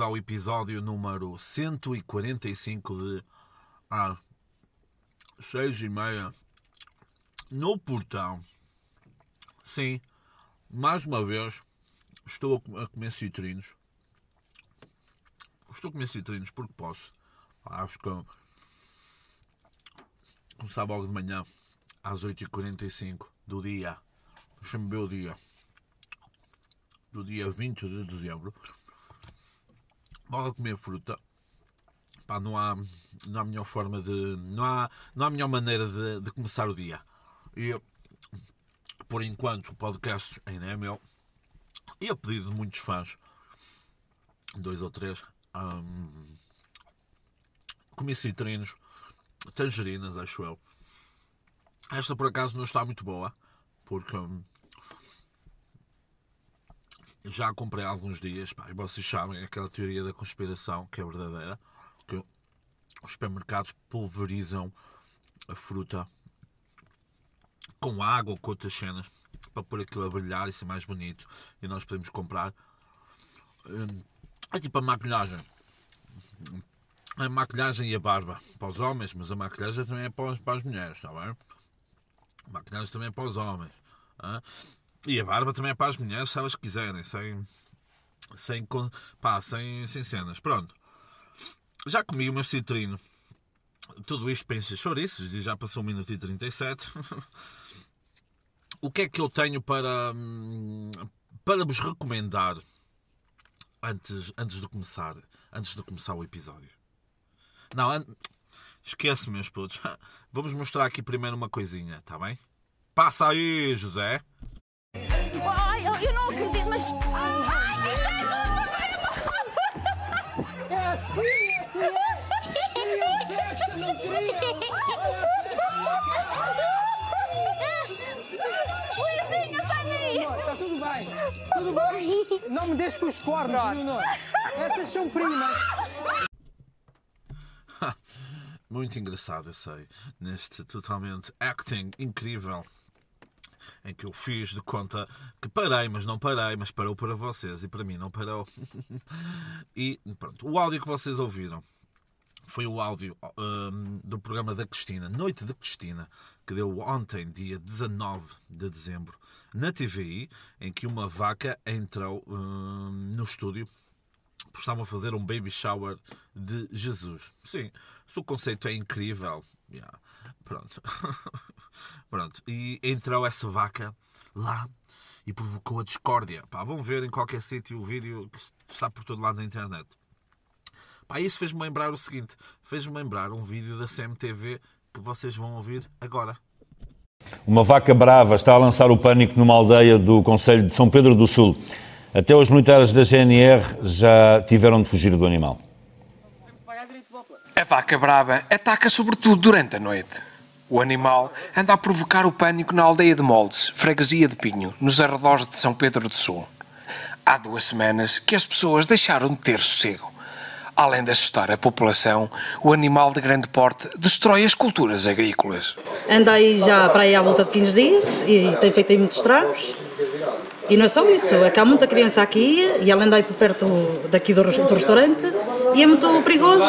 ao episódio número 145 de às seis e meia no portão. Sim, mais uma vez estou a comer citrinos. Estou a comer citrinos porque posso. Acho que começava logo de manhã às 8h45 do dia. Deixa-me ver o dia. Do dia 20 de dezembro. Bora comer fruta. Pá, não há, não há melhor forma de. Não há, não há melhor maneira de, de começar o dia. E por enquanto o podcast ainda é meu. E a pedido de muitos fãs, dois ou três, hum, comi citrinos, tangerinas, acho eu. Esta por acaso não está muito boa, porque hum, já comprei há alguns dias, pá, e vocês sabem aquela teoria da conspiração que é verdadeira, que os supermercados pulverizam a fruta com água ou com outras cenas para pôr aquilo a brilhar e ser mais bonito e nós podemos comprar. Hum, é tipo a maquilhagem. A maquilhagem e a barba para os homens, mas a maquilhagem também é para, as mulheres, está bem? A maquilhagem também é para os homens. Hein? E a barba também é para as mulheres, se elas quiserem, sem, sem, pá, sem, sem cenas. Pronto. Já comi o meu citrino. Tudo isto pensa chouriços e já passou 1 minuto e 37. o que é que eu tenho para, hum, para vos recomendar antes, antes de começar antes de começar o episódio? Não, an... esquece meus putos. Vamos mostrar aqui primeiro uma coisinha, está bem? Passa aí, José. Ai, eu não acredito, mas. Ai, isto é tudo! É assim, é que é! Festa, não queriam! Luizinho, sai Está tudo bem, tudo bem? Não me deixes com os cornos, Leonor! Estas são primas! Muito engraçado, eu sei. Neste totalmente acting incrível em que eu fiz de conta que parei, mas não parei, mas parou para vocês e para mim não parou. e pronto, o áudio que vocês ouviram foi o áudio um, do programa da Cristina, Noite de Cristina, que deu ontem, dia 19 de dezembro, na TVI, em que uma vaca entrou um, no estúdio porque estavam a fazer um baby shower de Jesus. Sim, o conceito é incrível, yeah, pronto. pronto. E entrou essa vaca lá e provocou a discórdia. Pá, vão ver em qualquer sítio o vídeo que está por todo lado na internet. Pá, isso fez-me lembrar o seguinte: fez-me lembrar um vídeo da CMTV que vocês vão ouvir agora. Uma vaca brava está a lançar o pânico numa aldeia do Conselho de São Pedro do Sul. Até os militares da GNR já tiveram de fugir do animal. A vaca brava ataca sobretudo durante a noite. O animal anda a provocar o pânico na aldeia de Moldes, freguesia de Pinho, nos arredores de São Pedro do Sul. Há duas semanas que as pessoas deixaram de ter sossego. Além de assustar a população, o animal de grande porte destrói as culturas agrícolas. Anda aí já para aí à volta de 15 dias e tem feito aí muitos estragos. E não é só isso, é que há muita criança aqui e ela anda aí por perto daqui do, do restaurante e é muito perigoso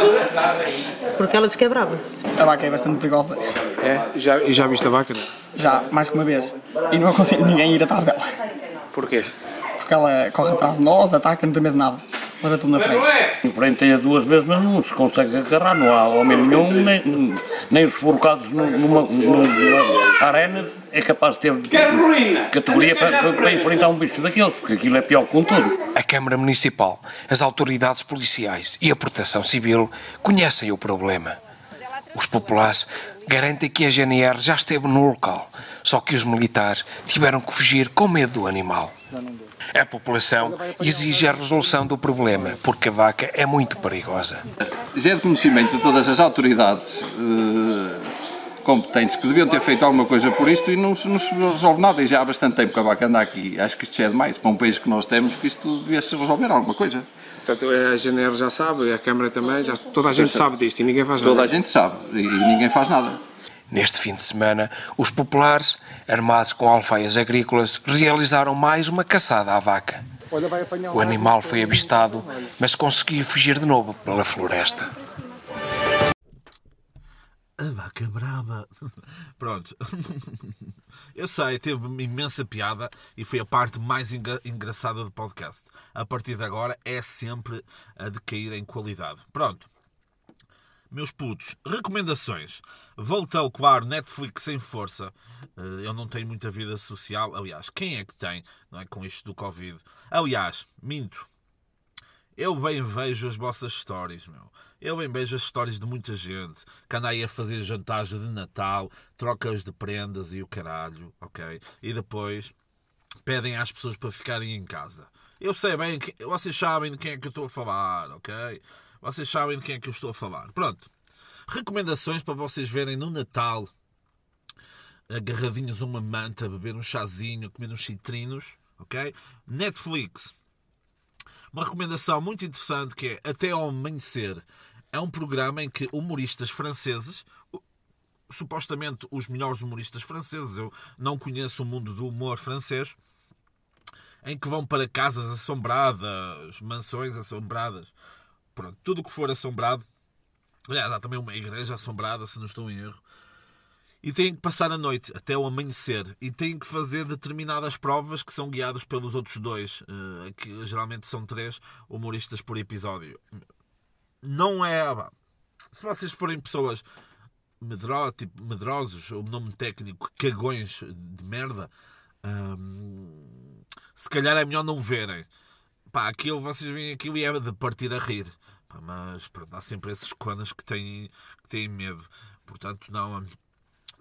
porque ela diz que é brava. A vaca é bastante perigosa. É? Já, e já viste a vaca? Já, mais que uma vez. E não aconselho ninguém ir atrás dela. Porquê? Porque ela corre atrás de nós, ataca, não tem medo de nada. Leva tudo na frente. Enfrentei-a duas vezes, mas não se consegue agarrar. Não há homem nenhum, nem, nem os forcados numa, numa arena é capaz de ter categoria para, para, enfrentar um bicho daqueles, porque aquilo é pior que um todo. A Câmara Municipal, as autoridades policiais e a Proteção Civil conhecem o problema. Os populares garantem que a GNR já esteve no local, só que os militares tiveram que fugir com medo do animal. A população exige a resolução do problema, porque a vaca é muito perigosa. Já é de conhecimento de todas as autoridades uh, competentes que deviam ter feito alguma coisa por isto e não se, não se resolve nada. E já há bastante tempo que a vaca anda aqui. Acho que isto já é demais. Para um país que nós temos, que isto devia se resolver alguma coisa. Portanto, a GNR já sabe, a Câmara também, já, toda a gente sabe disto e ninguém faz nada. Toda a gente sabe e ninguém faz nada. Neste fim de semana, os populares, armados com alfaias agrícolas, realizaram mais uma caçada à vaca. O animal foi avistado, mas conseguiu fugir de novo pela floresta. A vaca brava. Pronto. Eu sei, teve imensa piada e foi a parte mais enga- engraçada do podcast. A partir de agora é sempre a de cair em qualidade. Pronto. Meus putos, recomendações. Voltou, claro, Netflix sem força. Eh, Eu não tenho muita vida social. Aliás, quem é que tem, não é? Com isto do Covid. Aliás, minto. Eu bem vejo as vossas stories, meu. Eu bem vejo as stories de muita gente que anda aí a fazer jantares de Natal, trocas de prendas e o caralho, ok? E depois pedem às pessoas para ficarem em casa. Eu sei bem, que, vocês sabem de quem é que eu estou a falar, ok? Vocês sabem de quem é que eu estou a falar. Pronto. Recomendações para vocês verem no Natal, agarradinhos uma manta, beber um chazinho, comer uns citrinos, ok? Netflix. Uma recomendação muito interessante que é Até ao Amanhecer. É um programa em que humoristas franceses, supostamente os melhores humoristas franceses, eu não conheço o mundo do humor francês, em que vão para casas assombradas, mansões assombradas, pronto, tudo o que for assombrado. Aliás, há também uma igreja assombrada, se não estou em erro. E têm que passar a noite até o amanhecer. E têm que fazer determinadas provas que são guiadas pelos outros dois, eh, que geralmente são três humoristas por episódio. Não é. Se vocês forem pessoas medro, tipo, medrosos, o nome técnico, cagões de merda, hum, se calhar é melhor não verem. Pá, aquilo, vocês veem aquilo e é de partir a rir. Pá, mas pronto, há sempre esses conas que têm, que têm medo. Portanto, não,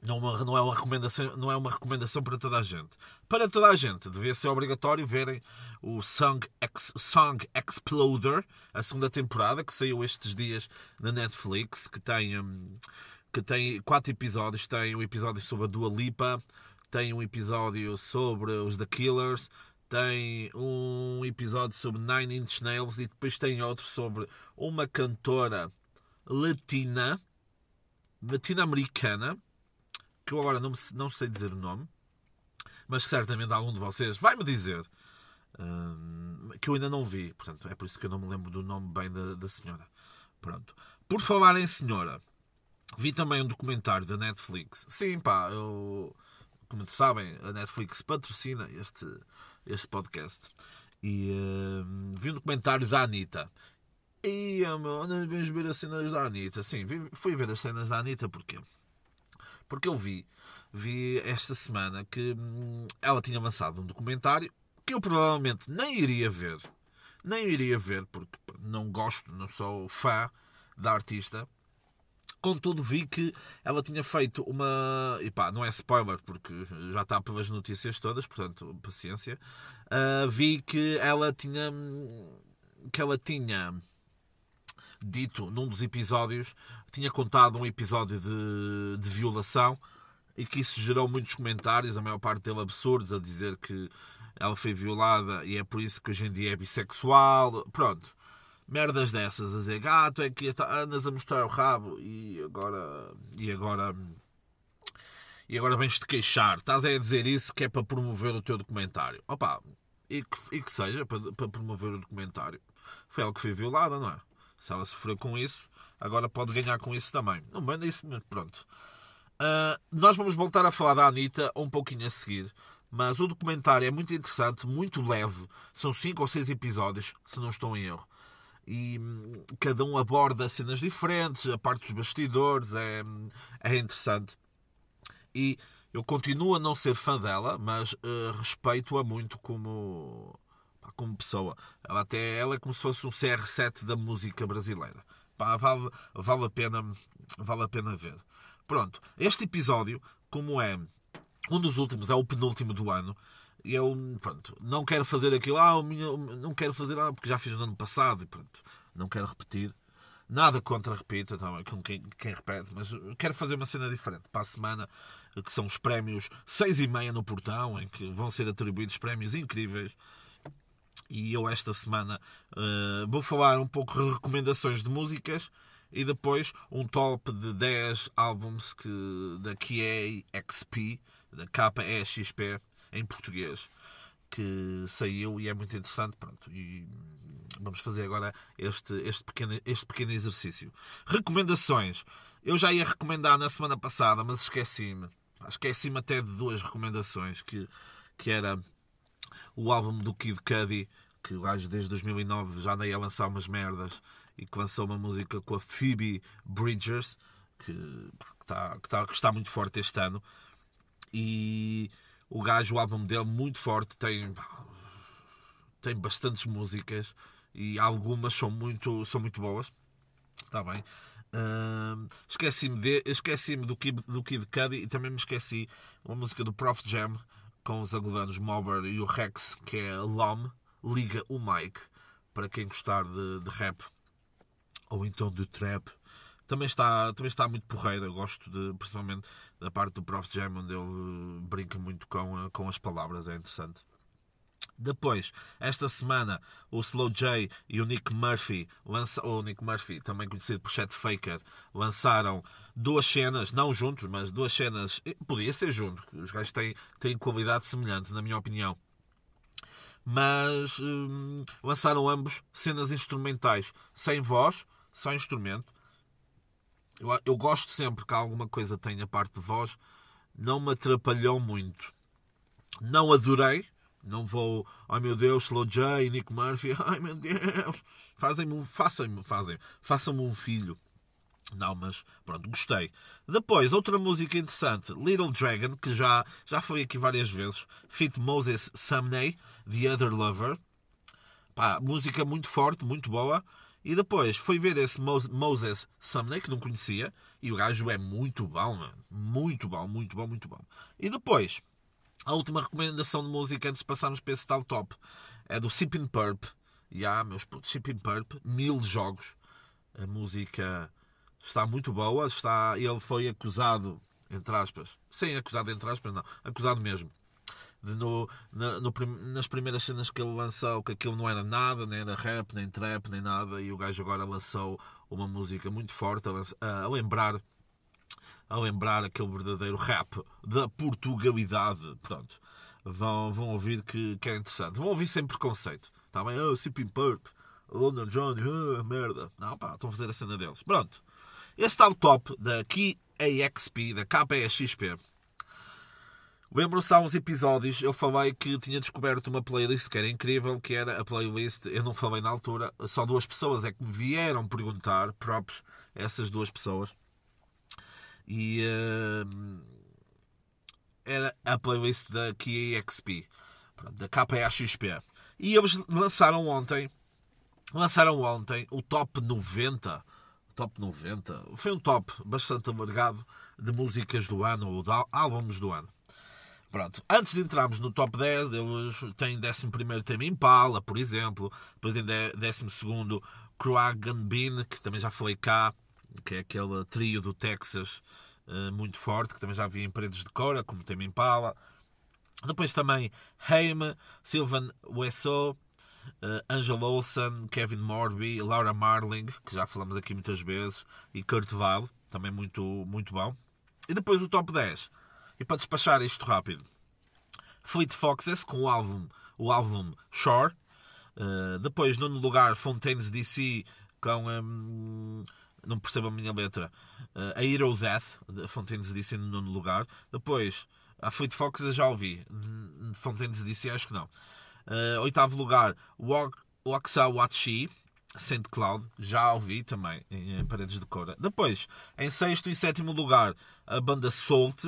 não, uma- não, é uma recomendação, não é uma recomendação para toda a gente. Para toda a gente, devia ser obrigatório verem o Song, Ex- Song Exploder, a segunda temporada, que saiu estes dias na Netflix, que tem, hum, que tem quatro episódios. Tem um episódio sobre a Dua Lipa, tem um episódio sobre os The Killers, tem um episódio sobre Nine Inch Nails e depois tem outro sobre uma cantora latina, latino-americana, que eu agora não, me- não sei dizer o nome, mas certamente algum de vocês vai me dizer hum, que eu ainda não vi, portanto é por isso que eu não me lembro do nome bem da, da senhora. Pronto. Por falar em senhora, vi também um documentário da Netflix. Sim, pá, eu, como sabem, a Netflix patrocina este, este podcast. E hum, vi um documentário da Anitta. E ah, meu, anda, vamos ver as cenas da Anitta. Sim, fui ver as cenas da Anitta porquê? Porque eu vi, vi esta semana que hum, ela tinha lançado um documentário que eu provavelmente nem iria ver. Nem iria ver, porque não gosto, não sou fã da artista. Contudo, vi que ela tinha feito uma. E pá, não é spoiler, porque já está pelas notícias todas, portanto, paciência. Ah, vi que ela tinha. que ela tinha dito num dos episódios, tinha contado um episódio de, de violação e que isso gerou muitos comentários, a maior parte dele absurdos, a dizer que ela foi violada e é por isso que hoje em dia é bissexual. Pronto, merdas dessas, a dizer gato, é que andas a mostrar o rabo e agora. e agora. e agora vens-te queixar. Estás a dizer isso que é para promover o teu documentário. Opa, e que, e que seja para, para promover o documentário. Foi ela que foi violada, não é? Se ela sofreu com isso, agora pode ganhar com isso também. Não manda isso, pronto. Ah, nós vamos voltar a falar da Anitta um pouquinho a seguir, mas o documentário é muito interessante, muito leve. São cinco ou seis episódios, se não estou em erro. E hum, cada um aborda cenas diferentes, a parte dos bastidores é, é interessante. E eu continuo a não ser fã dela, mas ah, respeito-a muito como, como pessoa. Ela até ela é como se fosse um CR7 da música brasileira. Pá, vale, vale, a pena, vale a pena ver. Pronto, este episódio, como é um dos últimos, é o penúltimo do ano, e eu pronto, não quero fazer aquilo, ah, não quero fazer ah, porque já fiz no ano passado e pronto, não quero repetir. Nada contra repita, também, com quem, quem repete, mas quero fazer uma cena diferente para a semana, que são os prémios 6 e meia no portão, em que vão ser atribuídos prémios incríveis. E eu esta semana eh, vou falar um pouco de recomendações de músicas e depois um top de 10 álbuns que, da KEXP, da KEXP em português, que saiu e é muito interessante. Pronto, e vamos fazer agora este, este, pequeno, este pequeno exercício. Recomendações. Eu já ia recomendar na semana passada, mas esqueci-me. Esqueci-me até de duas recomendações, que, que era o álbum do Kid Cudi, que o gajo desde 2009 já andei a lançar umas merdas e que lançou uma música com a Phoebe Bridgers, que, está, que, está, que está muito forte este ano. E o gajo, o álbum dele, muito forte, tem, tem bastantes músicas e algumas são muito, são muito boas. Está bem. Uh, esqueci-me de, esqueci do, Kid, do Kid Cudi e também me esqueci uma música do Prof Jam com os angolanos Mobber e o Rex, que é LOM, Liga o Mike, para quem gostar de, de rap ou então de trap. Também está, também está muito porreiro. Eu gosto de, principalmente da parte do Prof Jam, onde ele brinca muito com, com as palavras, é interessante. Depois, esta semana, o Slow J e o Nick Murphy, lança, ou Nick Murphy, também conhecido por Chet Faker, lançaram duas cenas, não juntos, mas duas cenas, podia ser junto, os gajos têm, têm qualidade semelhante, na minha opinião. Mas hum, lançaram ambos cenas instrumentais, sem voz, só instrumento. Eu, eu gosto sempre que alguma coisa tenha parte de voz, não me atrapalhou muito. Não adorei, não vou, ai meu Deus, Slow J, Nick Murphy, ai meu Deus, fazem-me, façam-me, fazem, façam-me um filho. Não, mas pronto, gostei. Depois, outra música interessante, Little Dragon, que já, já foi aqui várias vezes, Fit Moses Sumney, The Other Lover. Pá, música muito forte, muito boa. E depois fui ver esse Moses Sumney, que não conhecia, e o gajo é muito bom, mano. Muito bom, muito bom, muito bom. E depois, a última recomendação de música antes de passarmos para esse tal top é do Sippin Purp. E há, meus putos, Sippin Purp, mil jogos. A música está muito boa. Está, ele foi acusado, entre aspas, sem acusado, entre aspas, não, acusado mesmo. De no, na, no, nas primeiras cenas que ele lançou, que aquilo não era nada, nem era rap, nem trap, nem nada, e o gajo agora lançou uma música muito forte a, a lembrar a lembrar aquele verdadeiro rap da Portugalidade. Pronto. Vão, vão ouvir que, que é interessante. Vão ouvir sem preconceito. Está bem? Oh, Sipping Purp, London Johnny, oh, merda. Não, pá, estão a fazer a cena deles. Pronto. Este está o top da KAXP, da KPXP. Lembro-se há uns episódios, eu falei que tinha descoberto uma playlist que era incrível, que era a playlist, eu não falei na altura, só duas pessoas é que me vieram perguntar, próprios, essas duas pessoas, e uh, era a playlist da KXP, da KPXP. E eles lançaram ontem, lançaram ontem o top 90. Top 90. Foi um top bastante alargado de músicas do ano ou de álbuns do ano. Pronto, antes de entrarmos no top 10, eles têm 11 tema Impala, por exemplo, depois em 12 Kragan Bean, que também já falei cá, que é aquele trio do Texas uh, muito forte, que também já vi em Paredes de Cora, como tem Impala. Depois também Haim, Sylvan Wesso, uh, Angela Olsen, Kevin Morby, Laura Marling, que já falamos aqui muitas vezes, e Kurt Weill, também muito, muito bom. E depois o top 10. E para despachar isto rápido, Fleet Foxes com o álbum, o álbum Shore. Uh, depois, nono lugar, Fontaines DC com um, não percebo a minha letra. Uh, a Hero Death, de Fontaines DC no nono lugar. Depois, a Fleet Fox eu já ouvi. Fontaines DC acho que não. Uh, oitavo lugar, Waxa Watchi, Saint Cloud, já ouvi também em, em Paredes de Cora. Depois, em sexto e sétimo lugar, a banda Salt,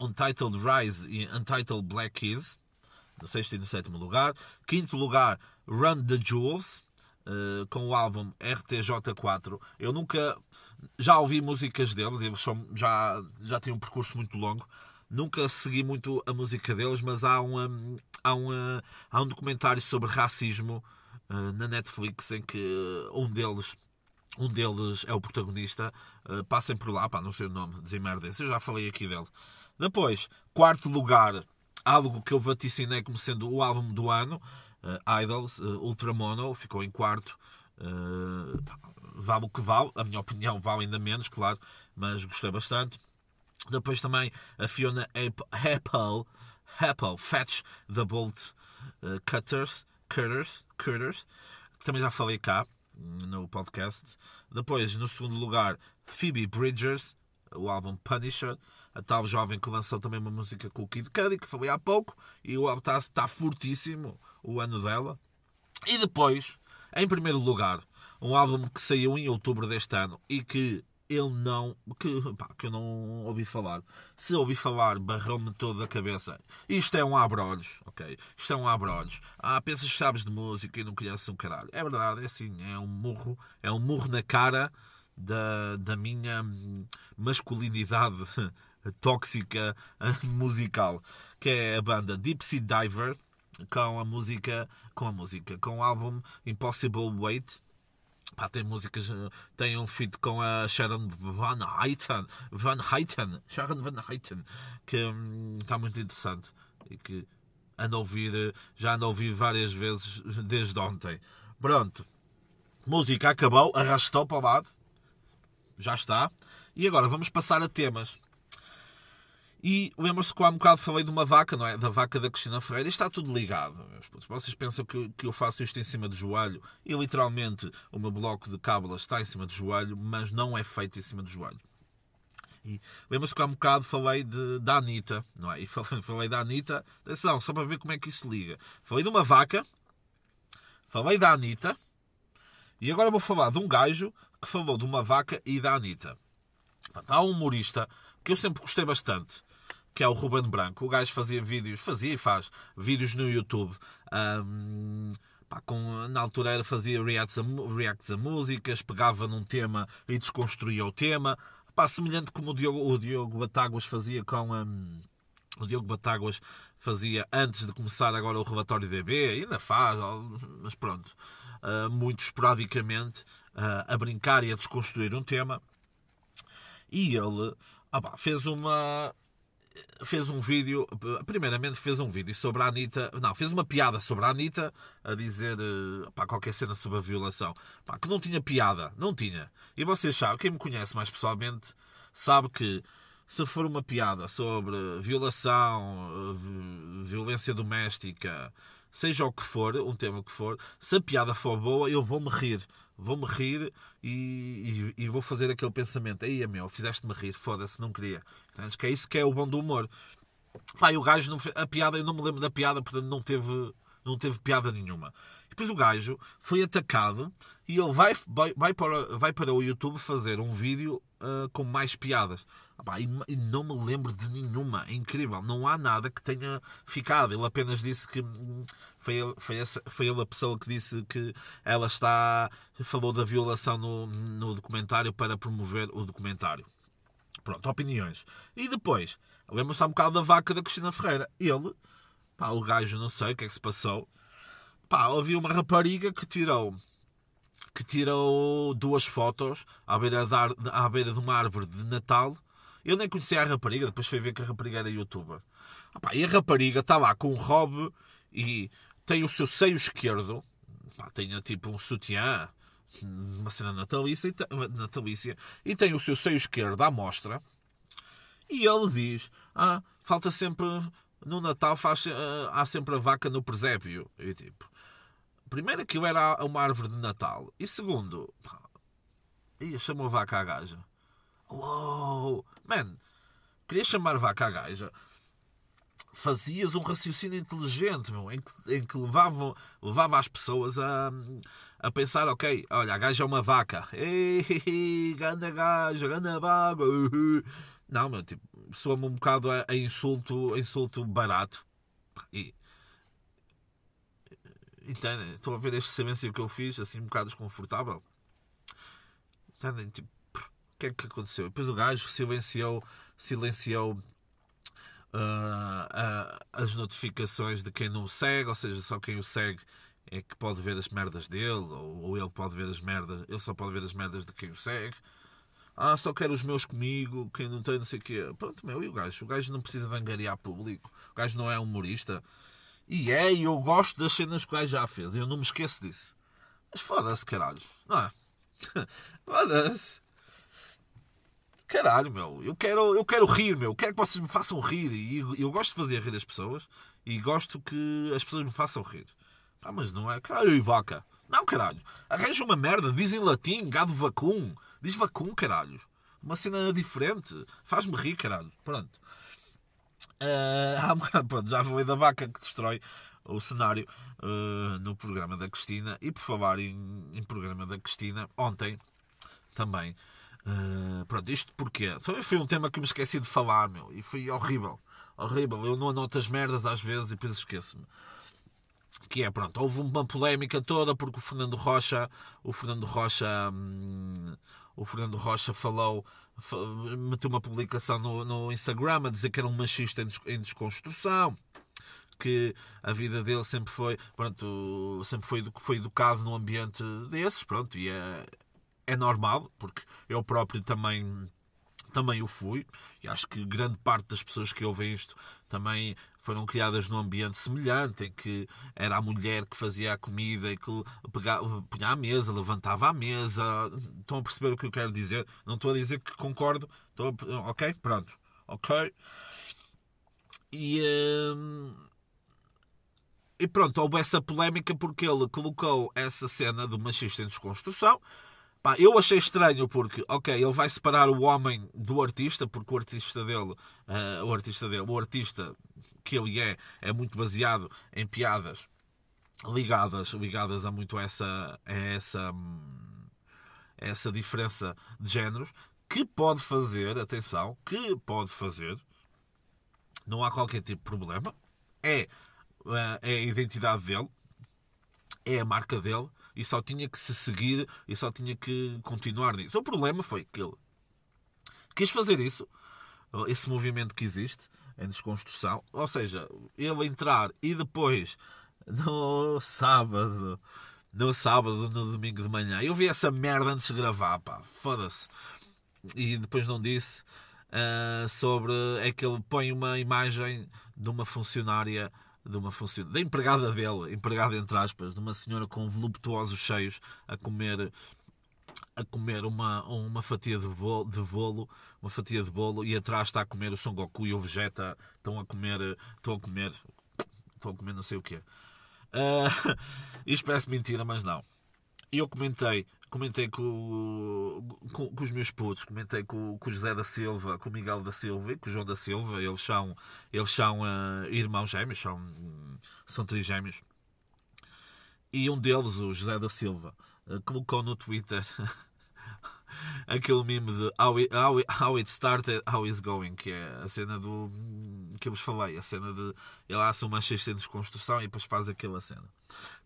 Untitled Rise e Untitled Black Keys, no sexto e no sétimo lugar. Quinto lugar, Run the Jewels, uh, com o álbum RTJ4. Eu nunca. Já ouvi músicas deles, eles são, já, já têm um percurso muito longo. Nunca segui muito a música deles, mas há, uma, há, uma, há um documentário sobre racismo uh, na Netflix em que um deles um deles é o protagonista. Uh, passem por lá, pá, não sei o nome, desemerdem-se. Eu já falei aqui dele. Depois, quarto lugar, algo que eu vaticinei como sendo o álbum do ano, uh, Idols, uh, Ultramono, ficou em quarto. Uh, vale o que vale, a minha opinião vale ainda menos, claro, mas gostei bastante. Depois também a Fiona Apple, Apple Fetch the Bolt uh, Cutters, Cutters, Cutters, que também já falei cá hum, no podcast. Depois, no segundo lugar, Phoebe Bridgers, o álbum Punisher, a tal jovem que lançou também uma música com o Kid Cudi, que falei há pouco, e o álbum está, fortíssimo, o ano dela. E depois, em primeiro lugar, um álbum que saiu em outubro deste ano e que ele não. Que, pá, que eu não ouvi falar. Se ouvi falar, barrou-me toda a cabeça. Isto é um abre-olhos, ok? Isto é um abre-olhos. Ah, pensas que sabes de música e não conheces um caralho. É verdade, é assim, é um murro, é um murro na cara da, da minha masculinidade tóxica musical, que é a banda Deep Sea Diver, com a música, com a música, com o álbum Impossible Wait, Pá, tem músicas, tem um feat com a Sharon Van Heiten, Van Heiten, Sharon Van Heiten, que hum, está muito interessante e que ando a ouvir, já ando a ouvir várias vezes desde ontem. Pronto, música acabou, arrastou para o lado, já está. E agora vamos passar a temas. E lembra-se que há um bocado falei de uma vaca, não é? Da vaca da Cristina Ferreira. Está tudo ligado, meus putos. Vocês pensam que, que eu faço isto em cima do joelho? E literalmente o meu bloco de cábulas está em cima do joelho, mas não é feito em cima do joelho. E lembra-se que há um bocado falei de, da Anitta, não é? E falei, falei da Anitta, atenção, só para ver como é que isso liga. Falei de uma vaca, falei da Anitta, e agora vou falar de um gajo que falou de uma vaca e da Anitta. Há um humorista que eu sempre gostei bastante, que é o Ruben Branco. O gajo fazia vídeos, fazia e faz vídeos no YouTube. Um, pá, com, na altura era, fazia reacts a, reacts a músicas, pegava num tema e desconstruía o tema. Pá, semelhante como o Diogo, o Diogo Batáguas fazia com. Um, o Diogo Batáguas fazia antes de começar agora o relatório DB, ainda faz, mas pronto, uh, muito esporadicamente, uh, a brincar e a desconstruir um tema. E ele ah, fez uma, fez um vídeo, primeiramente fez um vídeo sobre a Anitta, não, fez uma piada sobre a Anitta a dizer eh, pá, qualquer cena sobre a violação, pá, que não tinha piada, não tinha. E vocês sabem, quem me conhece mais pessoalmente sabe que se for uma piada sobre violação, violência doméstica, seja o que for, um tema que for, se a piada for boa, eu vou-me rir vou-me rir e, e, e, vou fazer aquele pensamento. Aí, meu, fizeste-me rir, foda-se, não queria. Entendes? Que é isso que é o bom do humor. Pá, o gajo, não a piada, eu não me lembro da piada, portanto não teve, não teve piada nenhuma. E depois o gajo foi atacado e ele vai, vai, vai, para, vai para o YouTube fazer um vídeo uh, com mais piadas. E, não me lembro de nenhuma. É incrível. Não há nada que tenha ficado. Ele apenas disse que hum, foi foi, essa, foi ele a pessoa que disse que ela está. falou da violação no, no documentário para promover o documentário. Pronto, opiniões. E depois, lembro-se um bocado da vaca da Cristina Ferreira. Ele, pá, o gajo não sei o que é que se passou. Pá, havia uma rapariga que tirou que tirou duas fotos à beira, da, à beira de uma árvore de Natal eu nem conhecia a rapariga, depois fui ver que a rapariga era youtuber. Opa, e a rapariga está lá com um robe e tem o seu seio esquerdo, pá, tem tipo um sutiã, uma cena natalícia, natalícia, e tem o seu seio esquerdo à mostra. E ele diz: Ah, falta sempre. No Natal faz, uh, há sempre a vaca no presépio. E tipo, primeiro, aquilo era uma árvore de Natal. E segundo, e chamou a vaca à gaja. Uou! Man, queria chamar vaca à gaja. Fazias um raciocínio inteligente, meu, em que, em que levava, levava as pessoas a, a pensar, ok, olha, a gaja é uma vaca. Ei, ganda gaja, ganda vaga. Não, meu, tipo, soa-me um bocado a, a, insulto, a insulto barato. E, entendem? Estou a ver este silêncio que eu fiz, assim, um bocado desconfortável. Entendem? Tipo, que é que aconteceu? Depois o gajo silenciou, silenciou uh, uh, as notificações de quem não o segue, ou seja, só quem o segue é que pode ver as merdas dele, ou, ou ele pode ver as merdas, ele só pode ver as merdas de quem o segue. Ah, só quero os meus comigo, quem não tem, não sei o quê. Pronto, meu, e o gajo? O gajo não precisa de angariar público. O gajo não é humorista. E é, e eu gosto das cenas que o gajo já fez. Eu não me esqueço disso. Mas foda-se, caralho. Não é? foda-se. Caralho, meu, eu quero, eu quero rir, meu, quero que vocês me façam rir. E eu, eu gosto de fazer rir as pessoas e gosto que as pessoas me façam rir. Pá, mas não é. Caralho, e vaca. Não, caralho. Arranja uma merda, diz em latim, gado vacum. Diz vacum, caralho. Uma cena diferente. Faz-me rir, caralho. Pronto. Uh, bocado, pronto, já falei da vaca que destrói o cenário uh, no programa da Cristina. E por falar em, em programa da Cristina, ontem também. Uh, pronto, isto porquê? Também foi um tema que me esqueci de falar, meu. E foi horrível. Horrível. Eu não anoto as merdas às vezes e depois esqueço-me que é, pronto, houve uma polémica toda porque o Fernando Rocha, o Fernando Rocha, hum, o Fernando Rocha falou, meteu uma publicação no, no Instagram a dizer que era um machista em, em desconstrução, que a vida dele sempre foi, pronto, sempre foi, foi educado num ambiente desses, pronto, e é, é normal, porque eu próprio também também o fui, e acho que grande parte das pessoas que ouvem isto também foram criadas num ambiente semelhante, em que era a mulher que fazia a comida e que pegava, punha à mesa, levantava a mesa. Estão a perceber o que eu quero dizer? Não estou a dizer que concordo. Estou a... Ok? Pronto. Ok? E, hum... e pronto, houve essa polémica porque ele colocou essa cena do machista em desconstrução Pá, eu achei estranho porque, ok, ele vai separar o homem do artista, porque o artista dele, uh, o artista dele, o artista que ele é, é muito baseado em piadas ligadas, ligadas a muito essa, a essa, a essa diferença de géneros, que pode fazer, atenção, que pode fazer, não há qualquer tipo de problema, é, eh, é a identidade dele, é a marca dele, e só tinha que se seguir e só tinha que continuar nisso. O problema foi que ele quis fazer isso, esse movimento que existe em desconstrução, ou seja, ele entrar e depois no sábado, no sábado, no domingo de manhã, eu vi essa merda antes de gravar, pá, foda-se. E depois não disse uh, sobre. É que ele põe uma imagem de uma funcionária de uma funcionária, da empregada dele, empregada entre aspas, de uma senhora com voluptuosos cheios a comer a comer uma, uma fatia de bolo, de bolo, uma fatia de bolo e atrás está a comer o Son Goku e o Vegeta estão a comer estão a comer estão a comer não sei o quê. Uh, isto parece mentira mas não. E eu comentei comentei com, com, com, os meus putos, comentei com, com o José da Silva, com o Miguel da Silva e com o João da Silva. Eles são, eles são uh, irmãos gêmeos, são, são trigêmeos. E um deles, o José da Silva, uh, colocou no Twitter aquele meme de how it, how, it, how it started, how it's going, que é a cena do que eu vos falei, a cena de ele hace uma machista em desconstrução e depois faz aquela cena.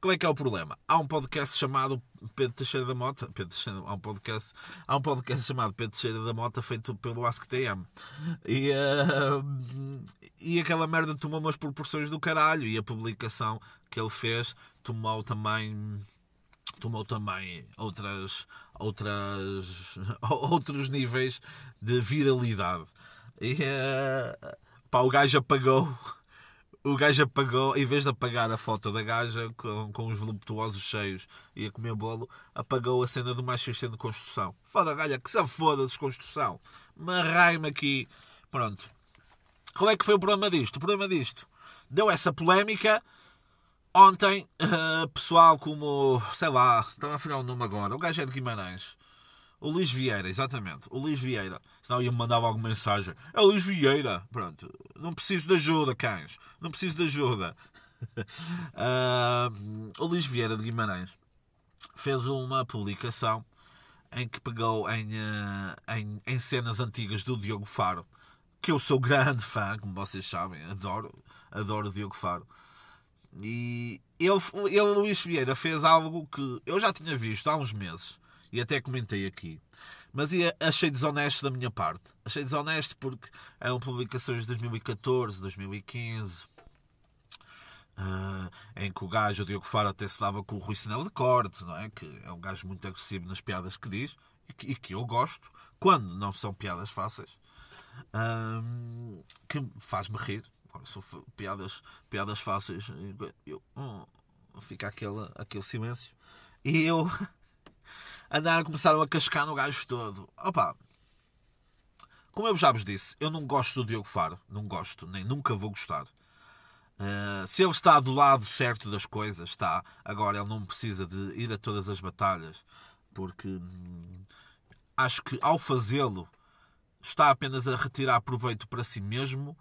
Qual é que é o problema? Há um podcast chamado Pedro Teixeira da Mota, Pedro Teixeira, há um podcast, há um podcast chamado Pedro Teixeira da Mota feito pelo AskTM e, uh, e aquela merda tomou umas proporções do caralho e a publicação que ele fez tomou também tomou também outras, outras, outros níveis de viralidade. E uh, pá, o gajo apagou. O gajo apagou, em vez de apagar a foto da gaja com, com os voluptuosos cheios e a comer bolo, apagou a cena do machista de construção. Foda, galha, que se foda desconstrução. Marrai-me aqui. Pronto. Qual é que foi o problema disto? O problema disto deu essa polémica Ontem, uh, pessoal como, sei lá, estava a falhar o nome agora, o gajo é de Guimarães. O Luís Vieira, exatamente. O Luís Vieira. Senão ia-me mandar alguma mensagem. É o Luís Vieira. Pronto. Não preciso de ajuda, cães. Não preciso de ajuda. uh, o Luís Vieira de Guimarães fez uma publicação em que pegou em, uh, em, em cenas antigas do Diogo Faro, que eu sou grande fã, como vocês sabem. Adoro, adoro o Diogo Faro. E ele, ele, Luís Vieira, fez algo que eu já tinha visto há uns meses e até comentei aqui. Mas achei desonesto da minha parte. Achei desonesto porque eram publicações de 2014, 2015, uh, em que o gajo, o Diogo Faro, até se dava com o Rui Sinel de Cortes, não é? Que é um gajo muito agressivo nas piadas que diz e que, e que eu gosto, quando não são piadas fáceis, uh, que faz-me rir são piadas, piadas fáceis. Eu, hum, fica aquele, aquele silêncio. E eu andar começaram a cascar no gajo todo. Opa, como eu já vos disse, eu não gosto do Diogo Faro. Não gosto, nem nunca vou gostar. Uh, se ele está do lado certo das coisas, está. Agora, ele não precisa de ir a todas as batalhas, porque hum, acho que ao fazê-lo está apenas a retirar proveito para si mesmo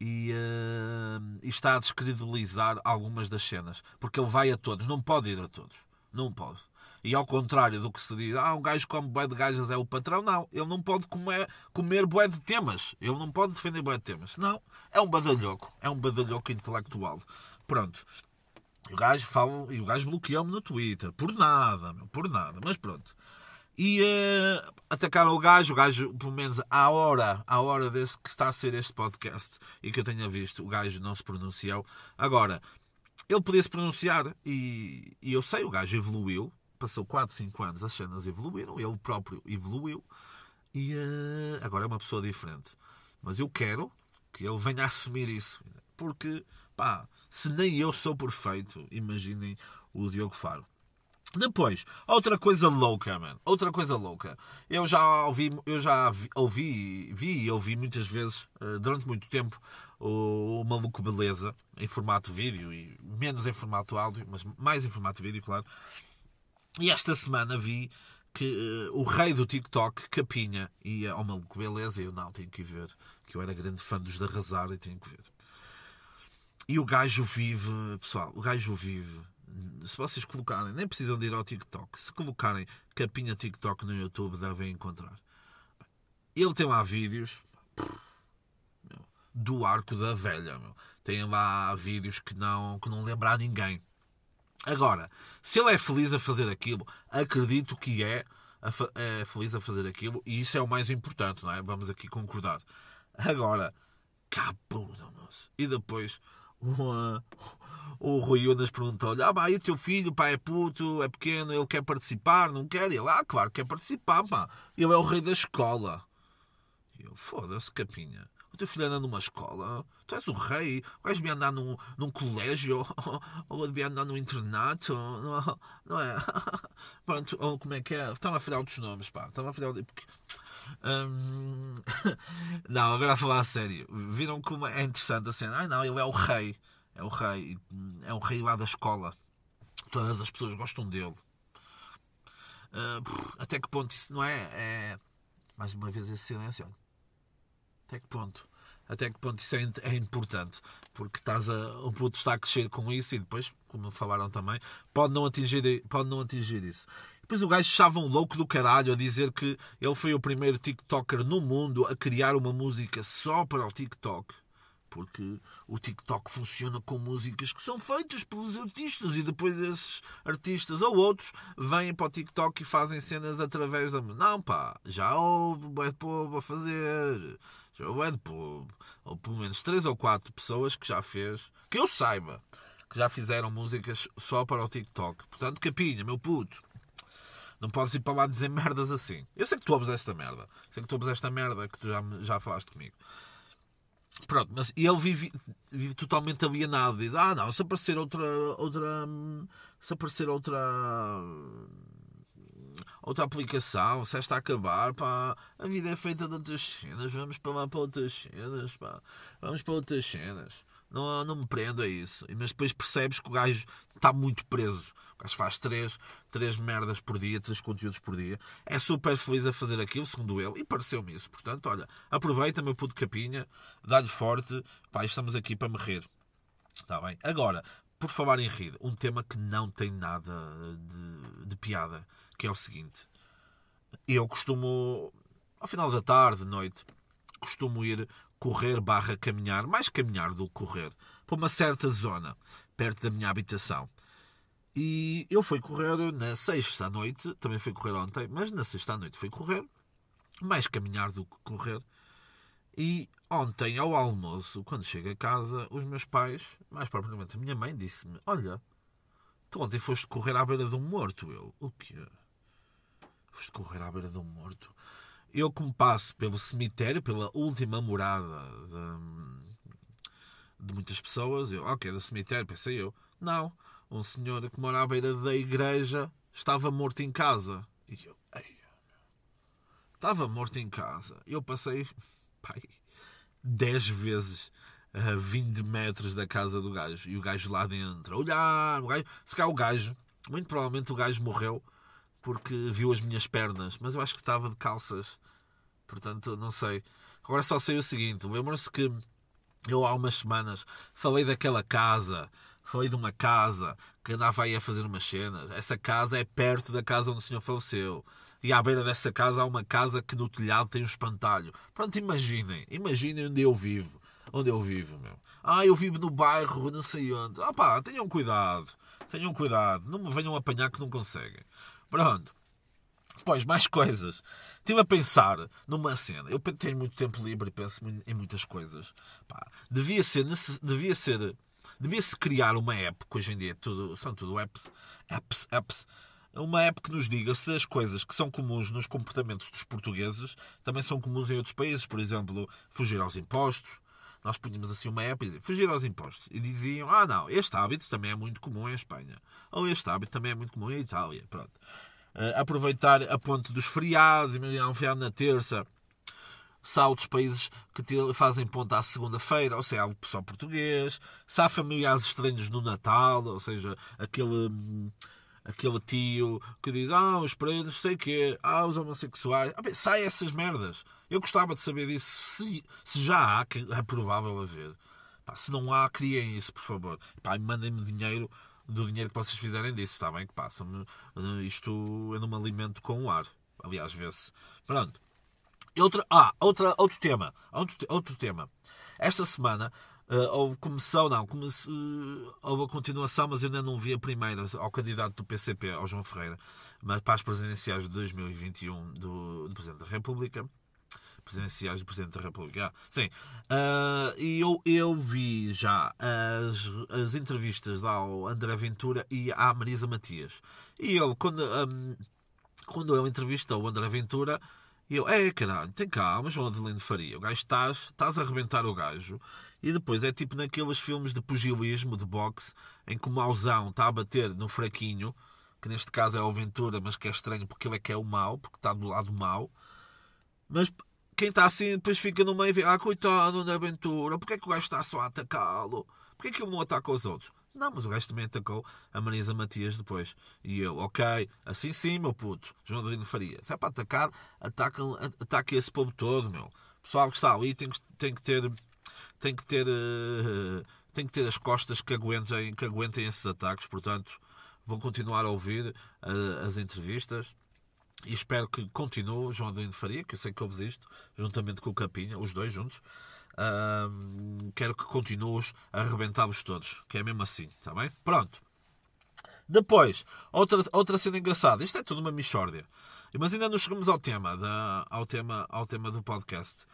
e, uh, e, está a descredibilizar algumas das cenas. Porque ele vai a todos, não pode ir a todos. Não pode. E ao contrário do que se diz, ah, um gajo come bué de gajas é o patrão, não. Ele não pode comer, comer bué de temas. Ele não pode defender bué de temas. Não. É um badalhoco. É um badalhoco intelectual. Pronto. E o gajo fala, e o gajo bloqueou-me no Twitter. Por nada, meu, por nada. Mas pronto. E uh, atacaram o gajo, o gajo, pelo menos à hora, à hora desse que está a ser este podcast e que eu tenha visto, o gajo não se pronunciou. Agora, ele podia se pronunciar e, e eu sei, o gajo evoluiu, passou 4, 5 anos, as cenas evoluíram, ele próprio evoluiu e uh, agora é uma pessoa diferente. Mas eu quero que ele venha assumir isso, porque, pá, se nem eu sou perfeito, imaginem o Diogo Faro. Depois, outra coisa louca, mano. Outra coisa louca. Eu já ouvi, eu já vi, ouvi, vi e ouvi muitas vezes, uh, durante muito tempo, o, o Maluco Beleza, em formato vídeo, e menos em formato áudio, mas mais em formato vídeo, claro. E esta semana vi que uh, o rei do TikTok, Capinha, ia ao Maluco Beleza, e eu não, tenho que ver, que eu era grande fã dos da Arrasar e tenho que ver. E o gajo vive, pessoal, o gajo vive. Se vocês colocarem, nem precisam de ir ao TikTok, se colocarem Capinha TikTok no YouTube, devem encontrar. Ele tem lá vídeos do arco da velha. Meu. Tem lá vídeos que não, que não lembra a ninguém. Agora, se ele é feliz a fazer aquilo, acredito que é, é feliz a fazer aquilo e isso é o mais importante, não é? Vamos aqui concordar. Agora, capuda, moço. E depois, uma, o Rui Unas perguntou-lhe: Ah, pá, e o teu filho, pá, é puto, é pequeno, ele quer participar, não quer? E ele, ah, claro, quer participar, pá. Ele é o rei da escola. E eu, foda-se, capinha. O teu filho anda numa escola, tu és o rei, gajo devia andar num, num colégio, ou devia andar num internato, não, não é? Pronto, ou como é que é? Estava a falhar outros nomes, pá, estava a falhar. Porque... Hum... não, agora a falar a sério, viram como é interessante a cena? Ai não, ele é o rei, é o rei, é o rei lá da escola, todas as pessoas gostam dele. Uh, até que ponto isso não é? é... Mais uma vez esse silêncio. Até que ponto? Até que ponto isso é, é importante? Porque estás a, o puto está a crescer com isso e depois, como falaram também, pode não atingir, pode não atingir isso. Depois o gajo estava um louco do caralho a dizer que ele foi o primeiro TikToker no mundo a criar uma música só para o TikTok. Porque o TikTok funciona com músicas que são feitas pelos artistas e depois esses artistas ou outros vêm para o TikTok e fazem cenas através da. Não, pá, já houve, é povo a fazer ou é de, ou pelo menos três ou quatro pessoas que já fez, que eu saiba, que já fizeram músicas só para o TikTok. Portanto, capinha, meu puto. Não podes ir para lá dizer merdas assim. Eu sei que tu ouves esta merda. Sei que tu ouves esta merda que tu já, já falaste comigo. Pronto, mas ele vive, vive totalmente alienado. Diz: Ah, não, se aparecer outra. outra se aparecer outra outra aplicação, se esta acabar, pá, a vida é feita de outras cenas, vamos para lá para outras cenas, pá, vamos para outras cenas. Não, não me prendo a isso. Mas depois percebes que o gajo está muito preso. O gajo faz três, três merdas por dia, três conteúdos por dia. É super feliz a fazer aquilo, segundo ele, e pareceu-me isso. Portanto, olha, aproveita, meu puto capinha, dá-lhe forte, pá, estamos aqui para me rir. Está bem? Agora, por falar em rir, um tema que não tem nada de, de piada que é o seguinte. Eu costumo, ao final da tarde, noite, costumo ir correr barra caminhar, mais caminhar do que correr, para uma certa zona, perto da minha habitação. E eu fui correr na sexta à noite, também fui correr ontem, mas na sexta à noite fui correr, mais caminhar do que correr. E ontem, ao almoço, quando chego a casa, os meus pais, mais propriamente a minha mãe, disse-me: Olha, tu ontem foste correr à beira de um morto. Eu, o quê? de correr à beira de um morto. Eu, como passo pelo cemitério, pela última morada de, de muitas pessoas, eu, ok, do cemitério, pensei eu. Não, um senhor que mora à beira da igreja estava morto em casa. E eu, ei, estava morto em casa. Eu passei, pai, 10 vezes a 20 metros da casa do gajo. E o gajo lá dentro, olhar, o gajo, se calhar o gajo, muito provavelmente o gajo morreu porque viu as minhas pernas, mas eu acho que estava de calças. Portanto, não sei. Agora só sei o seguinte: lembram-se que eu há umas semanas falei daquela casa, falei de uma casa que andava aí a fazer umas cenas. Essa casa é perto da casa onde o senhor faleceu. E à beira dessa casa há uma casa que no telhado tem um espantalho. Pronto, imaginem, imaginem onde eu vivo. Onde eu vivo, meu. Ah, eu vivo no bairro, não sei onde. Ah pá, tenham cuidado. Tenham cuidado. Não me venham apanhar que não conseguem. Pronto. Pois, mais coisas. Estive a pensar numa cena. Eu tenho muito tempo livre e penso em muitas coisas. Pá, devia ser, devia ser, devia se criar uma app, que hoje em dia é tudo, são tudo apps, apps, apps, uma app que nos diga se as coisas que são comuns nos comportamentos dos portugueses também são comuns em outros países. Por exemplo, fugir aos impostos. Nós punhamos assim uma app e dizia, fugir aos impostos. E diziam, ah não, este hábito também é muito comum em Espanha. Ou este hábito também é muito comum em Itália. Pronto. Uh, aproveitar a ponte dos feriados, imaginar um feriado na terça. Se há outros países que fazem ponta à segunda-feira, ou seja, há o pessoal português. Se há familiares estranhos no Natal, ou seja, aquele... Aquele tio que diz, ah, os pretos, sei quê, ah, os homossexuais. Ah, bem, sai essas merdas. Eu gostava de saber disso. Se, se já há, que é provável haver. Pá, se não há, criem isso, por favor. Pá, mandem-me dinheiro do dinheiro que vocês fizerem disso, está bem? Que passam-me. Eh, isto eu não me alimento com o ar. Aliás, vê-se. Pronto. Outra, ah, outra, outro tema. Outro, outro tema. Esta semana Uh, houve comissão, não, comece, uh, houve a continuação, mas eu ainda não vi a primeira ao candidato do PCP, ao João Ferreira, mas para as presidenciais de 2021 do, do Presidente da República. Presidenciais do Presidente da República, ah, sim. Uh, e eu, eu vi já as, as entrevistas ao André Ventura e à Marisa Matias. E eu, quando, um, quando eu entrevisto o André Ventura, eu, é caralho, tem calma, João Adelino Faria, o gajo estás, estás a arrebentar o gajo e depois é tipo naqueles filmes de pugilismo, de boxe, em que o mauzão está a bater no fraquinho, que neste caso é o Ventura, mas que é estranho porque ele é que é o mau, porque está do lado mau. Mas quem está assim depois fica no meio e vê, ah, coitado da Ventura, porque é que o gajo está só a atacá-lo? Porque é que ele não ataca os outros? Não, mas o gajo também atacou a Marisa Matias depois. E eu, ok, assim sim, meu puto, João Dorino Faria. Se é para atacar, ataca, ataca esse povo todo, meu. O pessoal que está ali tem que, tem que ter tem que ter, uh, tem que ter as costas que aguentem, que aguentem esses ataques. Portanto, vou continuar a ouvir uh, as entrevistas e espero que continue João Adelino Faria, que eu sei que ouves isto, juntamente com o Capinha, os dois juntos. Quero que continues a arrebentá-los todos, que é mesmo assim, está bem? Pronto. Depois, outra, outra cena engraçada. Isto é tudo uma mixórdia. Mas ainda não chegamos ao tema, da, ao tema, ao tema do podcast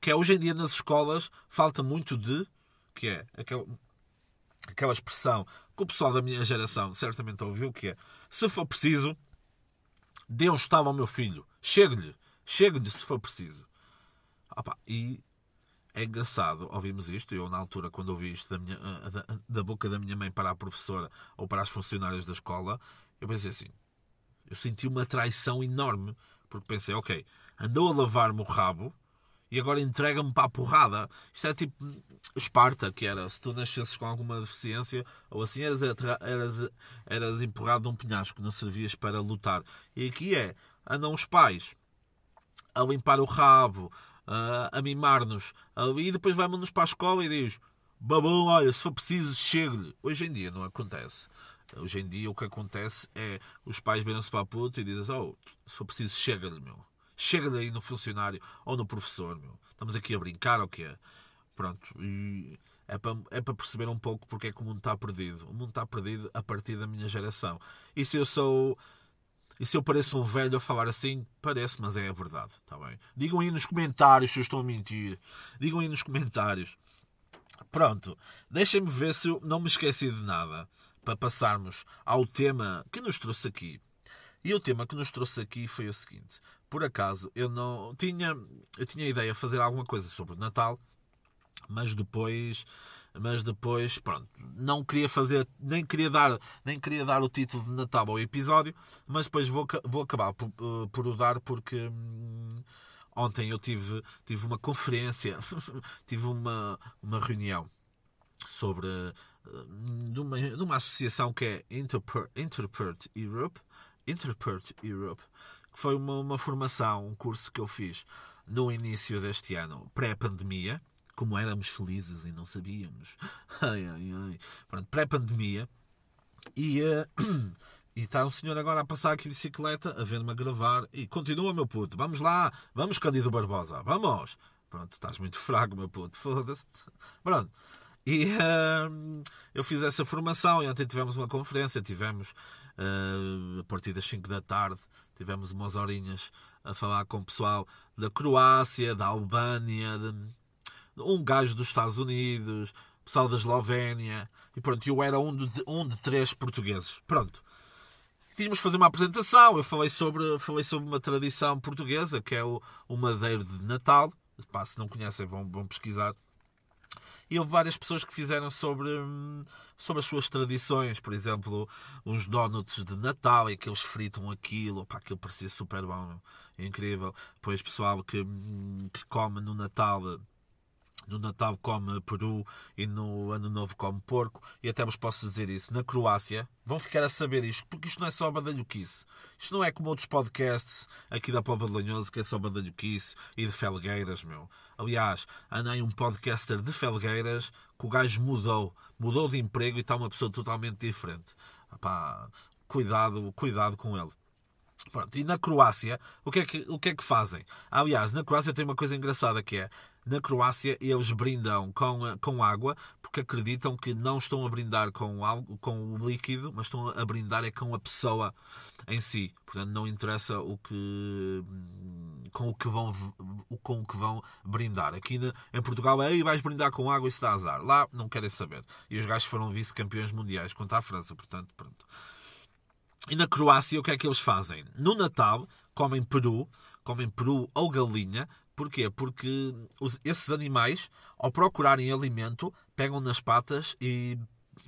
que é hoje em dia nas escolas falta muito de, que é aquela, aquela expressão que o pessoal da minha geração certamente ouviu, que é se for preciso, dê um estalo ao meu filho, chegue-lhe, chegue-lhe se for preciso. Opa, e é engraçado ouvirmos isto. Eu, na altura, quando ouvi isto da, minha, da, da, boca da minha mãe para a professora ou para as funcionárias da escola, eu pensei assim: eu senti uma traição enorme, porque pensei, ok, andou a lavar-me o rabo e agora entrega-me para a porrada. Isto é tipo Esparta, que era se tu nascesses com alguma deficiência ou assim, eras, eras, eras empurrado num penhasco, não servias para lutar. E aqui é, andam os pais a limpar o rabo, a, a mimar-nos, e depois vai-nos para a escola e diz: Babão, olha, se for preciso, chegue-lhe. Hoje em dia não acontece. Hoje em dia o que acontece é os pais viram-se para a puta e dizem: Oh, se for preciso, chega-lhe, meu. Chega daí no funcionário ou no professor, meu. Estamos aqui a brincar ou quê? Pronto. E é para, é para perceber um pouco porque é que o mundo está perdido. O mundo está perdido a partir da minha geração. E se eu sou. E se eu pareço um velho a falar assim, parece, mas é a verdade, está bem? Digam aí nos comentários se eu estou a mentir. Digam aí nos comentários. Pronto, deixem-me ver se eu não me esqueci de nada para passarmos ao tema que nos trouxe aqui. E o tema que nos trouxe aqui foi o seguinte: por acaso eu não tinha, eu tinha ideia de fazer alguma coisa sobre o Natal mas depois mas depois pronto não queria fazer nem queria dar nem queria dar o título de Natal ao episódio mas depois vou, vou acabar por, eh, por o dar porque hum, ontem eu tive tive uma conferência tive uma uma reunião sobre hum, de uma, de uma associação que é Interpret, Interpret Europe Interpret Europe que foi uma, uma formação um curso que eu fiz no início deste ano pré-pandemia como éramos felizes e não sabíamos. Ai, ai, ai. Pronto, pré-pandemia. E, uh, está um senhor agora a passar aqui de bicicleta, a ver-me a gravar. E continua, meu puto. Vamos lá. Vamos, Cândido Barbosa. Vamos. Pronto, estás muito fraco, meu puto. Foda-se. Pronto. E uh, eu fiz essa formação e ontem tivemos uma conferência. Tivemos, uh, a partir das 5 da tarde, tivemos umas horinhas a falar com o pessoal da Croácia, da Albânia, de, um gajo dos Estados Unidos, pessoal da Eslovénia, e pronto, eu era um de, um de três portugueses. Pronto. Tínhamos de fazer uma apresentação, eu falei sobre, falei sobre uma tradição portuguesa, que é o, o madeiro de Natal. Pá, se não conhecem, vão, vão pesquisar. E houve várias pessoas que fizeram sobre, sobre as suas tradições, por exemplo, uns donuts de Natal e que eles fritam aquilo, pá, aquilo parecia super bom, incrível. Depois pessoal que, que come no Natal no Natal come peru e no Ano Novo come porco, e até vos posso dizer isso. Na Croácia, vão ficar a saber isto, porque isto não é só badalhoquice. Isto não é como outros podcasts aqui da Popa de Lanhoso, que é só badalhoquice e de felgueiras, meu. Aliás, andei um podcaster de felgueiras que o gajo mudou, mudou de emprego e está uma pessoa totalmente diferente. Epá, cuidado, cuidado com ele. Pronto, e na Croácia, o que, é que, o que é que fazem? Aliás, na Croácia tem uma coisa engraçada que é na Croácia eles brindam com, com água porque acreditam que não estão a brindar com, algo, com o líquido, mas estão a brindar é com a pessoa em si. Portanto, não interessa o que com o que vão com o que vão brindar. Aqui na, em Portugal, aí vais brindar com água e se dá azar. Lá não querem saber. E os gajos foram vice-campeões mundiais contra a França, portanto, pronto. E na Croácia, o que é que eles fazem? No Natal, comem peru, comem peru ou galinha. Porquê? Porque os, esses animais, ao procurarem alimento, pegam nas patas e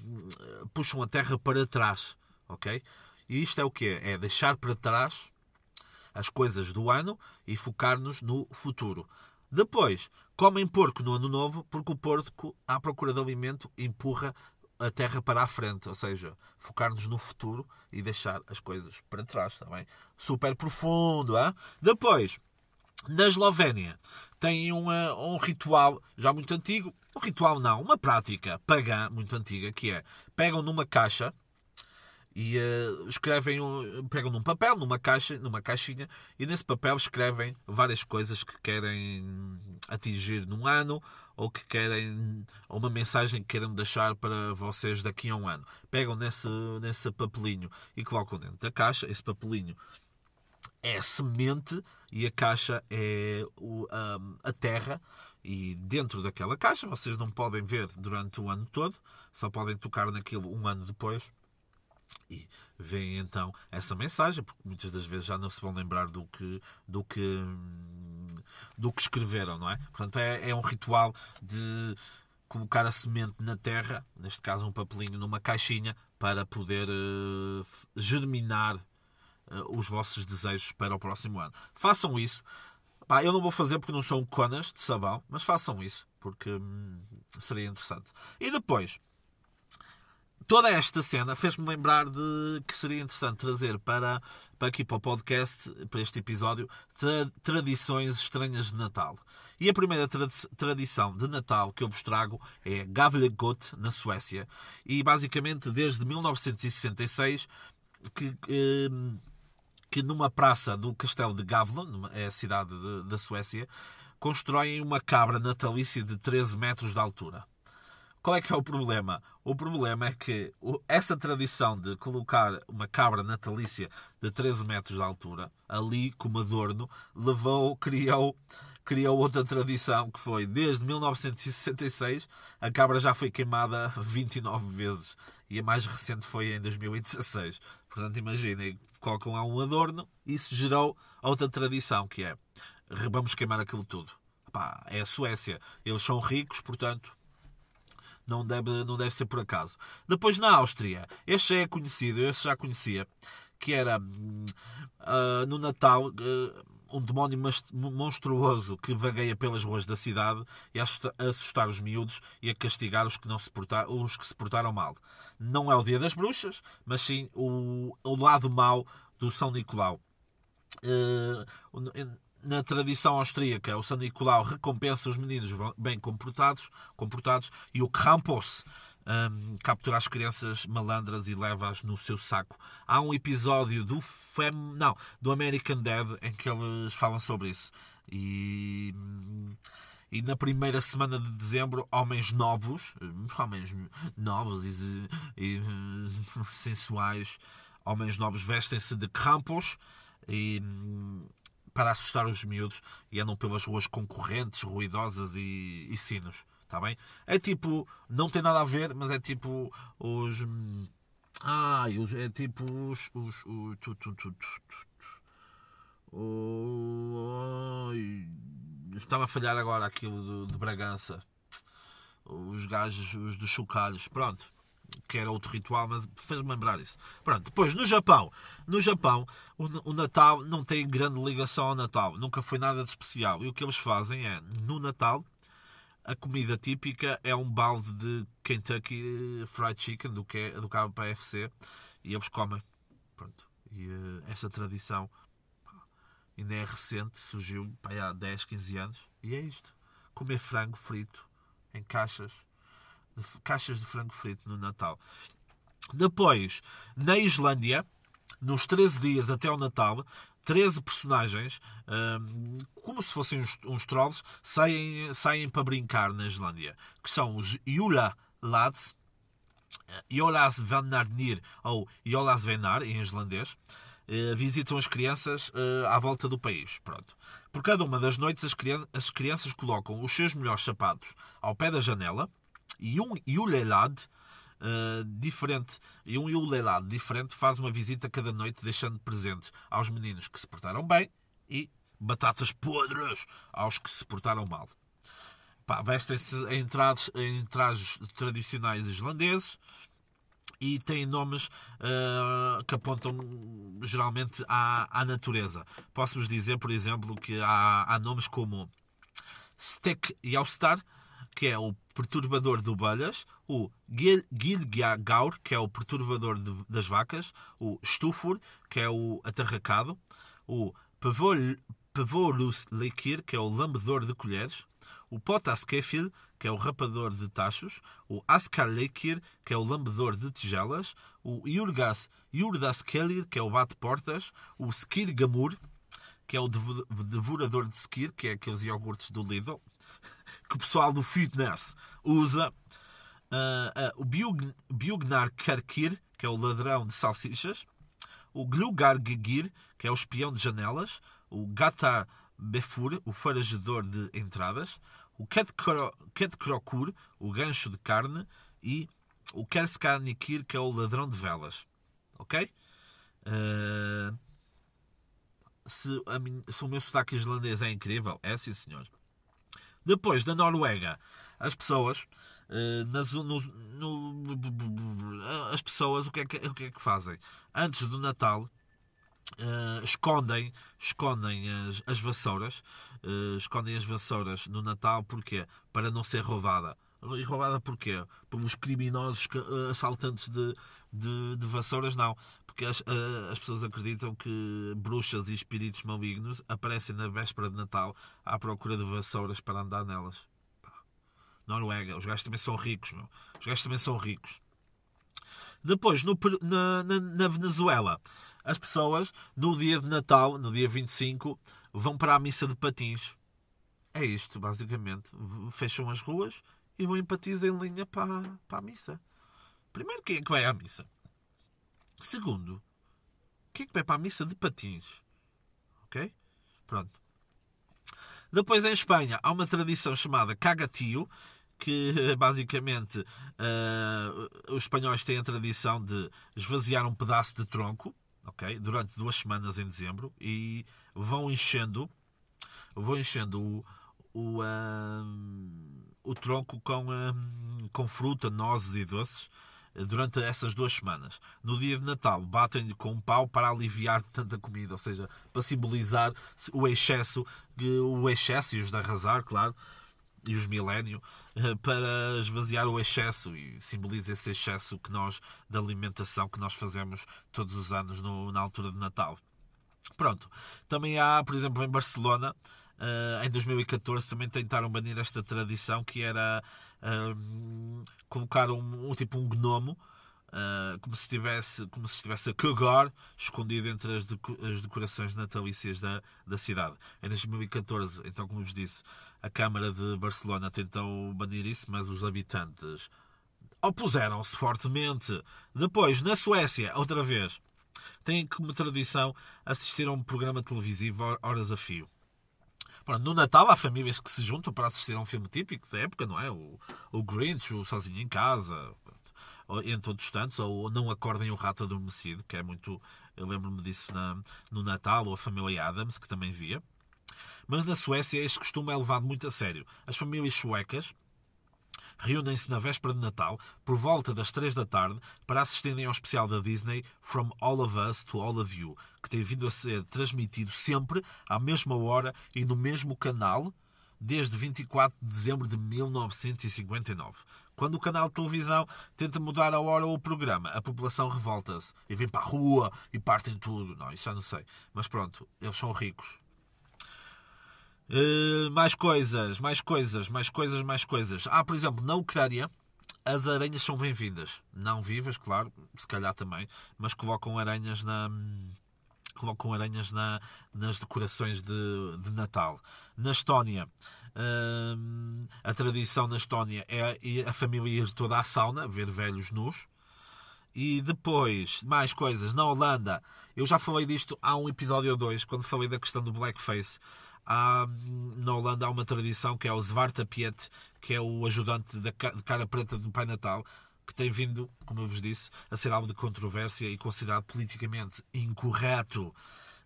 hum, puxam a terra para trás. Ok? E isto é o quê? É deixar para trás as coisas do ano e focar-nos no futuro. Depois, comem porco no ano novo, porque o porco, à procura de alimento, empurra a terra para a frente, ou seja, focar-nos no futuro e deixar as coisas para trás, está bem? Super profundo, hein? Depois, na Eslovénia, tem uma, um ritual já muito antigo, um ritual não, uma prática pagã muito antiga, que é, pegam numa caixa, e uh, escrevem, pegam num papel, numa caixa, numa caixinha, e nesse papel escrevem várias coisas que querem atingir num ano ou que querem ou uma mensagem que queiram deixar para vocês daqui a um ano. Pegam nesse, nesse papelinho e colocam dentro da caixa. Esse papelinho é a semente e a caixa é o, a, terra. E dentro daquela caixa vocês não podem ver durante o ano todo, só podem tocar naquilo um ano depois e veem então essa mensagem, porque muitas das vezes já não se vão lembrar do que, do que, do que escreveram, não é? Portanto, é, é um ritual de colocar a semente na terra, neste caso um papelinho numa caixinha, para poder uh, germinar uh, os vossos desejos para o próximo ano. Façam isso. Pá, eu não vou fazer porque não sou um conas de sabão, mas façam isso, porque hum, seria interessante. E depois, toda esta cena fez-me lembrar de que seria interessante trazer para, para aqui para o podcast, para este episódio, tra tradições estranhas de Natal. E a primeira tra tradição de Natal que eu vos trago é Gavlegot, na Suécia. E basicamente desde 1966 que. Eh, que numa praça do castelo de Gavlon, é a cidade da Suécia, constroem uma cabra natalícia de 13 metros de altura. Qual é que é o problema? O problema é que essa tradição de colocar uma cabra natalícia de 13 metros de altura, ali como adorno, levou, criou, criou outra tradição que foi, desde 1966, a cabra já foi queimada 29 vezes. E a mais recente foi em 2016. Portanto, imaginem, colocam lá um adorno e isso gerou outra tradição, que é, vamos queimar aquilo tudo pá, é a Suécia. Eles são ricos, portanto, não deve, não deve ser por acaso. Depois na Áustria, este é conhecido, este já conhecia, que era ah, no Natal ah, um demónio monstruoso que vagueia pelas ruas da cidade e a assusta- a assustar os miúdos e a castigar os que, não se, os que se portaram mal. Não é o dia das bruxas, mas sim o, o lado mau do São Nicolau. Eh, na tradição austríaca, o São Nicolau recompensa os meninos bem comportados, comportados e o Krampus hum, captura as crianças malandras e leva-as no seu saco. Há um episódio do Fem... não, do American Dad em que eles falam sobre isso. E e na primeira semana de dezembro, homens novos, homens novos e, e sensuais, homens novos vestem-se de Krampus e para assustar os miúdos e andam pelas ruas concorrentes, ruidosas e, e sinos. Está bem? É tipo, não tem nada a ver, mas é tipo os. Ah, é tipo os. os, os tu, tu, tu, o, ai, estava a falhar agora aquilo do, de Bragança. Os gajos, os dos chocalhos. Pronto que era outro ritual, mas fez-me lembrar isso. Pronto, depois no Japão, no Japão o, o, Natal não tem grande ligação ao Natal, nunca foi nada de especial. E o que eles fazem é, no Natal, a comida típica é um balde de Kentucky Fried Chicken, do que é do KFC, e eles comem. Pronto. E uh, esta tradição ainda é recente, surgiu pá, há 10, 15 anos, e é isto. Comer frango frito em caixas caixas de frango frito no Natal. Depois, na Islândia, nos 13 dias até ao Natal, 13 personagens, hum, como se fossem uns, uns trolls, saem, saem para brincar na Islândia, que são os Jula Lads, Jolas Venarnir ou Jolas Venar, em islandês, eh, visitam as crianças eh, à volta do país. Pronto. Por cada uma das noites, as, crianças, as crianças colocam os seus melhores sapatos ao pé da janela, Yulelad uh, diferente e um Yulelad diferente faz uma visita cada noite deixando presentes aos meninos que se portaram bem e batatas podres aos que se portaram mal. Vestem-se em trajes, em trajes tradicionais islandeses e têm nomes uh, que apontam geralmente à, à natureza. Posso-vos dizer, por exemplo, que há, há nomes como Stek Yaustar, que é o perturbador de ovelhas, o Gilgaur, que é o perturbador de, das vacas, o Stufur, que é o atarracado, o Pevolus Lekir, que é o lambedor de colheres, o Potas Kefil, que é o rapador de tachos, o Askar Lekir, que é o lambedor de tigelas, o Yurgas Yurdas Kelir, que é o bate-portas, o Skir Gamur, que é o devorador de Skir, que é aqueles iogurtes do Lidl, que o pessoal do fitness usa. Uh, uh, o Bugnar Karkir, que é o ladrão de salsichas. O Glugar Gigir, que é o espião de janelas. O Gata Befur, o farejador de entradas. O Kedkrokur, o gancho de carne. E o Kerskanikir, que é o ladrão de velas. Ok? Uh, se, minha, se, o meu sotaque islandês é incrível, é sim, senhor. Depois da Noruega, as pessoas. Uh, nas, no, no, as pessoas o que, é que, o que é que fazem? Antes do Natal, uh, escondem, escondem as, as vassouras, uh, escondem as vassouras no Natal, porquê? Para não ser roubada. E roubada porquê? Pelos criminosos assaltantes de, de, de vassouras, não. Porque as, as pessoas acreditam que bruxas e espíritos malignos aparecem na véspera de Natal à procura de vassouras para andar nelas. Pá. Noruega, os gajos também são ricos, meu. Os gajos também são ricos. Depois, no, na, na, na Venezuela, as pessoas, no dia de Natal, no dia 25, vão para a missa de patins. É isto, basicamente. Fecham as ruas e vão em patins em linha para, para a missa. Primeiro, quem é que vai à missa? Segundo, quem é que vai para a missa de patins? Ok? Pronto. Depois, em Espanha, há uma tradição chamada cagatio, que basicamente uh, os espanhóis têm a tradição de esvaziar um pedaço de tronco, ok? Durante duas semanas em dezembro e vão enchendo, vão enchendo o, o, ah, o tronco com, ah, com fruta, nozes e doces eh, durante essas duas semanas. No dia de Natal, batem-lhe com um pau para aliviar tanta comida, ou seja, para simbolizar o excesso, o excesso e os de arrasar, claro, e os milénio, eh, para esvaziar o excesso e simboliza esse excesso que nós, da alimentação que nós fazemos todos os anos no, na altura de Natal. Pronto. Também há, por exemplo, em Barcelona, Uh, em 2014 também tentaram banir esta tradição que era uh, colocar um, um, tipo um gnomo uh, como se estivesse como se estivesse a cagar escondido entre as, as decorações natalícias da, da cidade. Em 2014, então como vos disse, a Câmara de Barcelona tentou banir isso, mas os habitantes opuseram-se fortemente. Depois, na Suécia, outra vez, têm como tradição assistir a um programa televisivo horas a fio. Pronto, no Natal há famílias que se juntam para assistir a um filme típico da época, não é? O, o Grinch, o Sozinho em Casa, entre outros tantos, ou Não Acordem o Rato Adormecido, que é muito. Eu lembro-me disso na, no Natal, ou a família Adams, que também via. Mas na Suécia este costume é levado muito a sério. As famílias suecas reúnem-se na véspera de Natal, por volta das 3 da tarde, para assistirem ao especial da Disney From All of Us to All of You, que tem vindo a ser transmitido sempre à mesma hora e no mesmo canal desde 24 de dezembro de 1959. Quando o canal de televisão tenta mudar a hora ou o programa, a população revolta-se e vem para a rua e partem tudo. Não, isso já não sei. Mas pronto, eles são ricos. Uh, mais coisas, mais coisas, mais coisas, mais coisas. Ah, por exemplo, na Ucrânia, as aranhas são bem-vindas. Não vivas, claro, se calhar também, mas colocam aranhas na. Colocam aranhas na, nas decorações de, de Natal. Na Estónia, uh, a tradição na Estónia é a família ir toda à sauna, ver velhos nus. E depois, mais coisas, na Holanda, eu já falei disto há um episódio ou dois, quando falei da questão do blackface há, na Holanda há uma tradição que é o Zwarte Piet, que é o ajudante de cara preta do Pai Natal, que tem vindo, como eu vos disse, a ser alvo de controvérsia e considerado politicamente incorreto.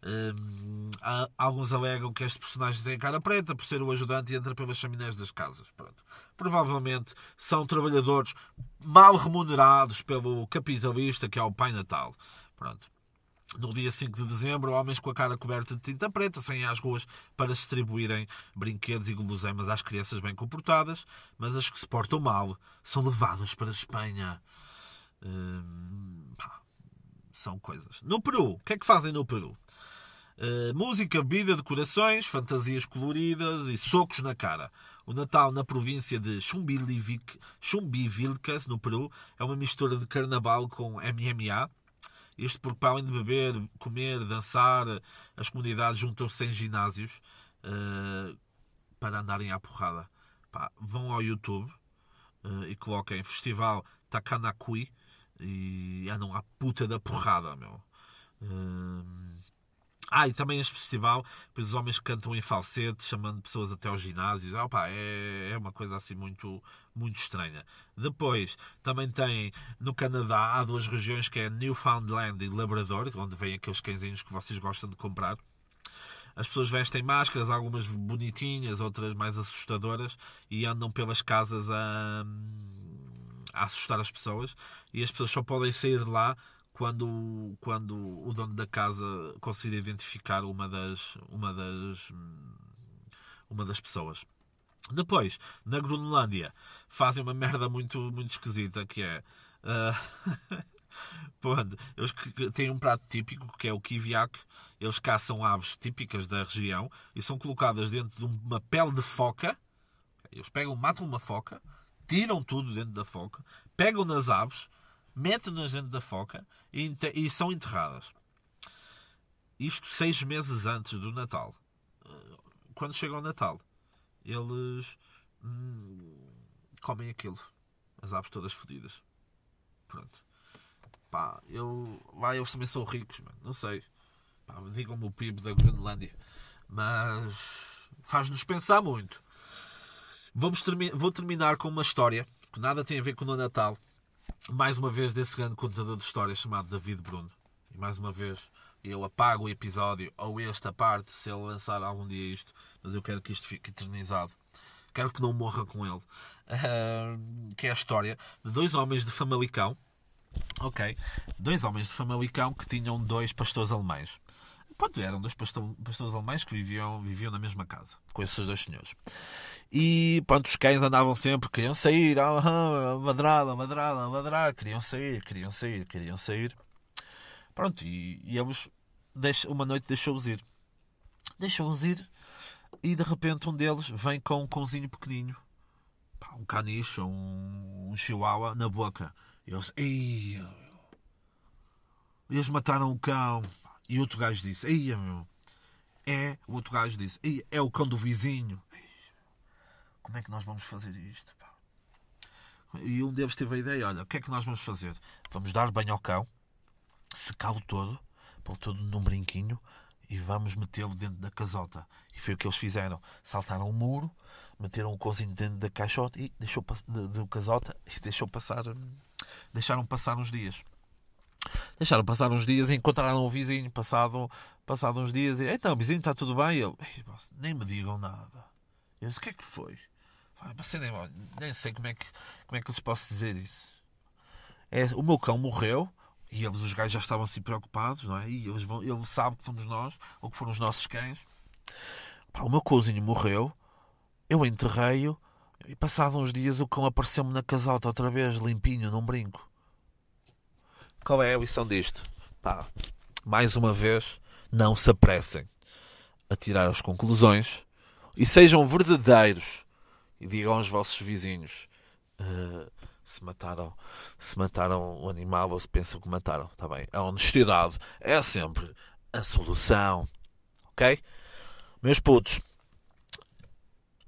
Um, alguns alegam que este personagem tem cara preta por ser o ajudante e entra pelas chaminés das casas. Pronto. Provavelmente são trabalhadores mal remunerados pelo capitalista que é o Pai Natal. Pronto. No dia 5 de dezembro, homens com a cara coberta de tinta preta saem às ruas para distribuírem brinquedos e guloseimas às crianças bem comportadas, mas as que se portam mal são levadas para a Espanha. Hum, são coisas. No Peru, o que é que fazem no Peru? Uh, música, bebida, decorações, fantasias coloridas e socos na cara. O Natal na província de Chumbivilcas, no Peru, é uma mistura de carnaval com MMA, isto porque, para além de beber, comer, dançar, as comunidades juntam-se em ginásios uh, para andarem à porrada. Pá, vão ao YouTube uh, e coloquem Festival Takanakui e andam à puta da porrada, meu. Uh, ah, e também este festival, os homens cantam em falsete, chamando pessoas até aos ginásios. Ah, opa, é, é uma coisa assim muito, muito estranha. Depois, também tem no Canadá, há duas regiões que é Newfoundland e Labrador, onde vêm aqueles cãezinhos que vocês gostam de comprar. As pessoas vestem máscaras, algumas bonitinhas, outras mais assustadoras, e andam pelas casas a, a assustar as pessoas. E as pessoas só podem sair de lá quando, quando o dono da casa conseguir identificar uma das, uma das, uma das pessoas. Depois, na Groenlândia, fazem uma merda muito, muito esquisita que é. Uh, Pronto, eles têm um prato típico que é o kiviak. Eles caçam aves típicas da região e são colocadas dentro de uma pele de foca. Eles pegam, matam uma foca, tiram tudo dentro da foca, pegam nas aves, metem-nas dentro da foca e, e, são enterradas. Isto seis meses antes do Natal. Quando chega o Natal, eles hum, comem aquilo. As aves todas fodidas. Pronto. Pá, eu. Lá eles também são ricos, mano. Não sei. Digam-me o PIB da Groenlândia. Mas faz-nos pensar muito. Vamos termi vou terminar com uma história que nada tem a ver com o Natal mais uma vez desse grande contador de histórias chamado David Bruno. E mais uma vez eu apago o episódio ou esta parte se ele lançar algum dia isto mas eu quero que isto fique eternizado. Quero que não morra com ele. Ah, que é a história de dois homens de Famalicão. Ok. Dois homens de Famalicão que tinham dois pastores alemães. Pronto, eram dois pastor- pastores alemães que viviam, viviam na mesma casa, com esses dois senhores. E pronto, os cães andavam sempre, queriam sair, ah, ah, ladrar, ladrar, ladrar, queriam sair, queriam sair, queriam sair. Pronto, e, e eles, uma noite deixou-os ir. Deixou-os ir e de repente um deles vem com um cãozinho pequenino, um caniche, um, um chihuahua na boca. E eles, eles mataram o cão. E outro gajo disse, ei, meu, é, o outro gajo disse, ei, é o cão do vizinho. Como é que nós vamos fazer isto? pá? E um deles teve a ideia, olha, o que é que nós vamos fazer? Vamos dar banho ao cão, secá-lo todo, pô-lo todo num brinquinho e vamos metê-lo dentro da casota. E foi o que eles fizeram. Saltaram o muro, meteram o cãozinho dentro da caixota e deixou pass- de- do casota e deixou passar, hum, deixaram passar uns dias. Deixaram passar uns dias e encontraram o vizinho. Passado, passado uns dias, e então, vizinho, está tudo bem? Eu, "Ei, boss, nem me digam nada. Eu disse, o que é que foi? Você nem, nem sei como é, que, como é que lhes posso dizer isso. É, o meu cão morreu e eles, os gajos já estavam assim preocupados, não é? E eles vão, ele sabe que fomos nós, ou que foram os nossos cães. Pá, o meu cãozinho morreu, eu enterrei-o e passado uns dias o cão apareceu-me na casota outra vez, limpinho, num brinco. Qual é a lição disto? Pá, mais uma vez, não se apressem a tirar as conclusões e sejam verdadeiros e digam aos vossos vizinhos eh, se mataram se mataram o animal ou se pensam que mataram, está bem? A honestidade é sempre a solução, ok? Meus putos,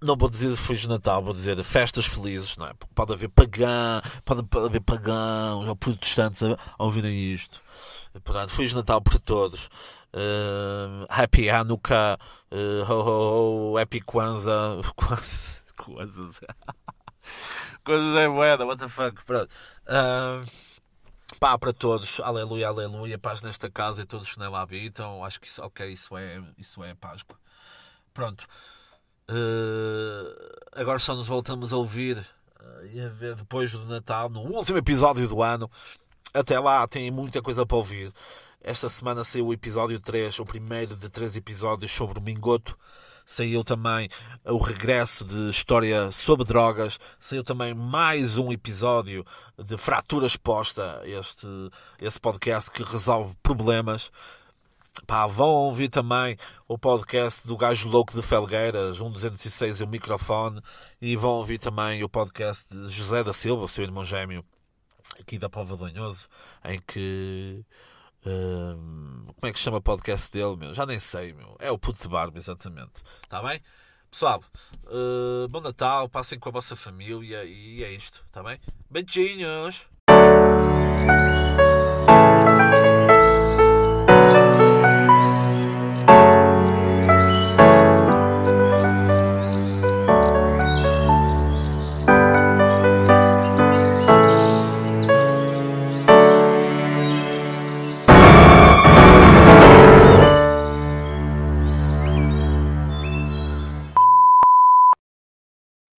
não vou dizer Feliz Natal, vou dizer festas felizes, não é? Porque pode haver pagã, pode, pode haver pagãos ou protestantes a, a ouvirem isto. Portanto, Feliz Natal para todos. Eh, happy Hanukkah, eh, ho, ho, ho, Happy Kwanzaa. Kwanzaa. Kwanzaa. É moeda, what the fuck. Pronto. Ah, pá, para todos, aleluia, aleluia, paz nesta casa e todos que nela habitam. Acho que isso, ok, isso é, isso é Páscoa. Pronto. Eh, agora só nos voltamos a ouvir eh, e a ver depois do Natal, no último episódio do ano. Até lá tem muita coisa para ouvir. Esta semana saiu o episódio 3, o primeiro de três episódios sobre o Mingoto. Saiu também o regresso de história sobre drogas. Saiu também mais um episódio de Fratura Exposta, este, esse podcast que resolve problemas. Pá, vão ouvir também o podcast do Gajo Louco de Felgueiras, 1206 e o microfone. E vão ouvir também o podcast de José da Silva, o seu irmão gêmeo, aqui da Pova de Lanhoso, em que. hum, como é que chama o podcast dele, meu? Já nem sei, meu. É o Puto de Barba, exatamente. Está bem? Pessoal, eh, bom Natal, passem com a vossa família e é isto, está bem? Beijinhos!